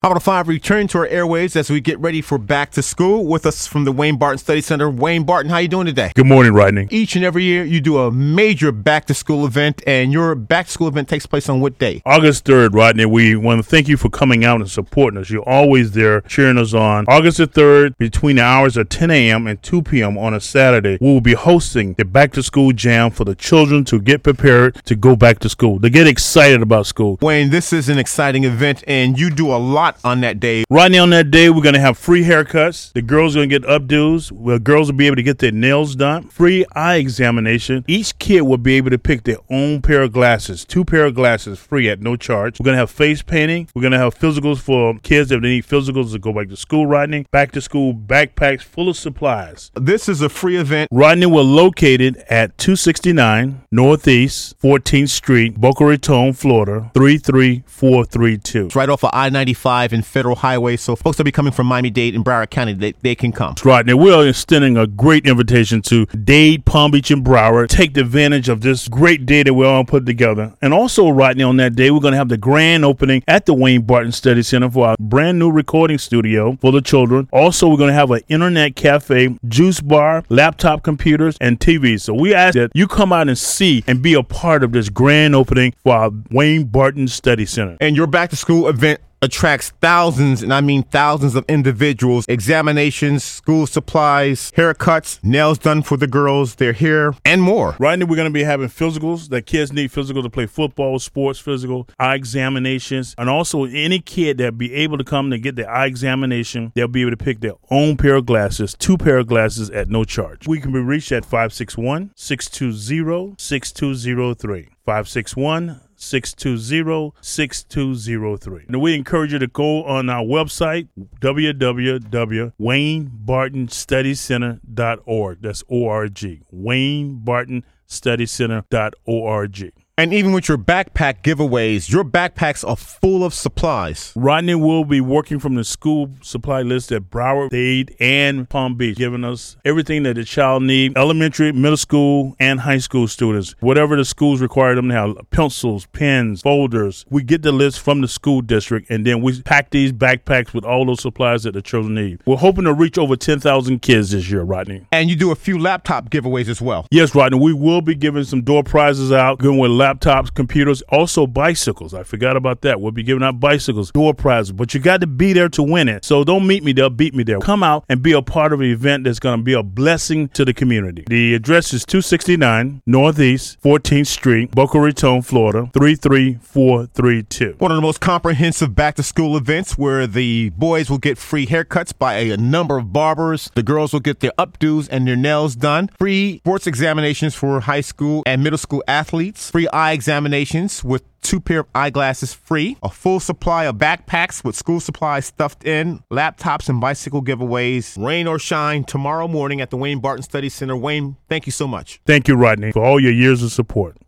How about a five return to our airwaves as we get ready for back to school with us from the Wayne Barton Study Center. Wayne Barton, how are you doing today? Good morning, Rodney. Each and every year you do a major back to school event and your back to school event takes place on what day? August 3rd, Rodney. We want to thank you for coming out and supporting us. You're always there cheering us on. August the 3rd, between the hours of 10 a.m. and 2 p.m. on a Saturday, we will be hosting the back to school jam for the children to get prepared to go back to school, to get excited about school. Wayne, this is an exciting event and you do a lot on that day. Right now on that day, we're going to have free haircuts. The girls are going to get updos. The girls will be able to get their nails done. Free eye examination. Each kid will be able to pick their own pair of glasses. Two pair of glasses free at no charge. We're going to have face painting. We're going to have physicals for kids if they need physicals to go back to school Rodney. Back to school backpacks full of supplies. This is a free event. Rodney, we're located at 269 Northeast 14th Street, Boca Raton, Florida 33432. It's right off of I 95 and Federal Highway. So folks that be coming from Miami Dade and Broward County, they, they can come. Right. Now, we are extending a great invitation to Dade, Palm Beach, and Broward. Take advantage of this great day that we're all put together. And also, right now on that day, we're going to have the grand opening at the Wayne Barton Study Center for our brand new recording studio for the children. Also, we're going to have an internet cafe, juice bar, laptop computers, and TVs. So we ask that you come out and see and be a part of this grand opening for our Wayne Barton Study Center. And your back to school event attracts thousands, and I mean thousands of individuals, examinations, school supplies, haircuts, nails done for the girls, their hair, and more. Right now, we're going to be having physicals that kids need physical to play football, sports physical, eye examinations, and also any kid that be able to come to get their eye examination, they'll be able to pick their own pair of glasses, two pair of glasses at no charge. We can be reached at 561 620 6203. 561 620 6203. And we encourage you to go on our website, www.waynebartonstudycenter.org. That's O-R-G. waynebartonstudycenter.org. And even with your backpack giveaways, your backpacks are full of supplies. Rodney will be working from the school supply list at Broward, Dade, and Palm Beach, giving us everything that the child needs elementary, middle school, and high school students. Whatever the schools require them to have pencils, pens, folders. We get the list from the school district, and then we pack these backpacks with all those supplies that the children need. We're hoping to reach over 10,000 kids this year, Rodney. And you do a few laptop giveaways as well. Yes, Rodney. We will be giving some door prizes out, going with laptops, computers, also bicycles. I forgot about that. We'll be giving out bicycles, door prizes, but you got to be there to win it. So don't meet me there, beat me there. Come out and be a part of an event that's going to be a blessing to the community. The address is 269 Northeast 14th Street, Boca Raton, Florida 33432. One of the most comprehensive back to school events where the boys will get free haircuts by a number of barbers. The girls will get their updos and their nails done. Free sports examinations for high school and middle school athletes. Free eye examinations with two pair of eyeglasses free, a full supply of backpacks with school supplies stuffed in, laptops and bicycle giveaways, rain or shine tomorrow morning at the Wayne Barton Study Center. Wayne, thank you so much. Thank you, Rodney, for all your years of support.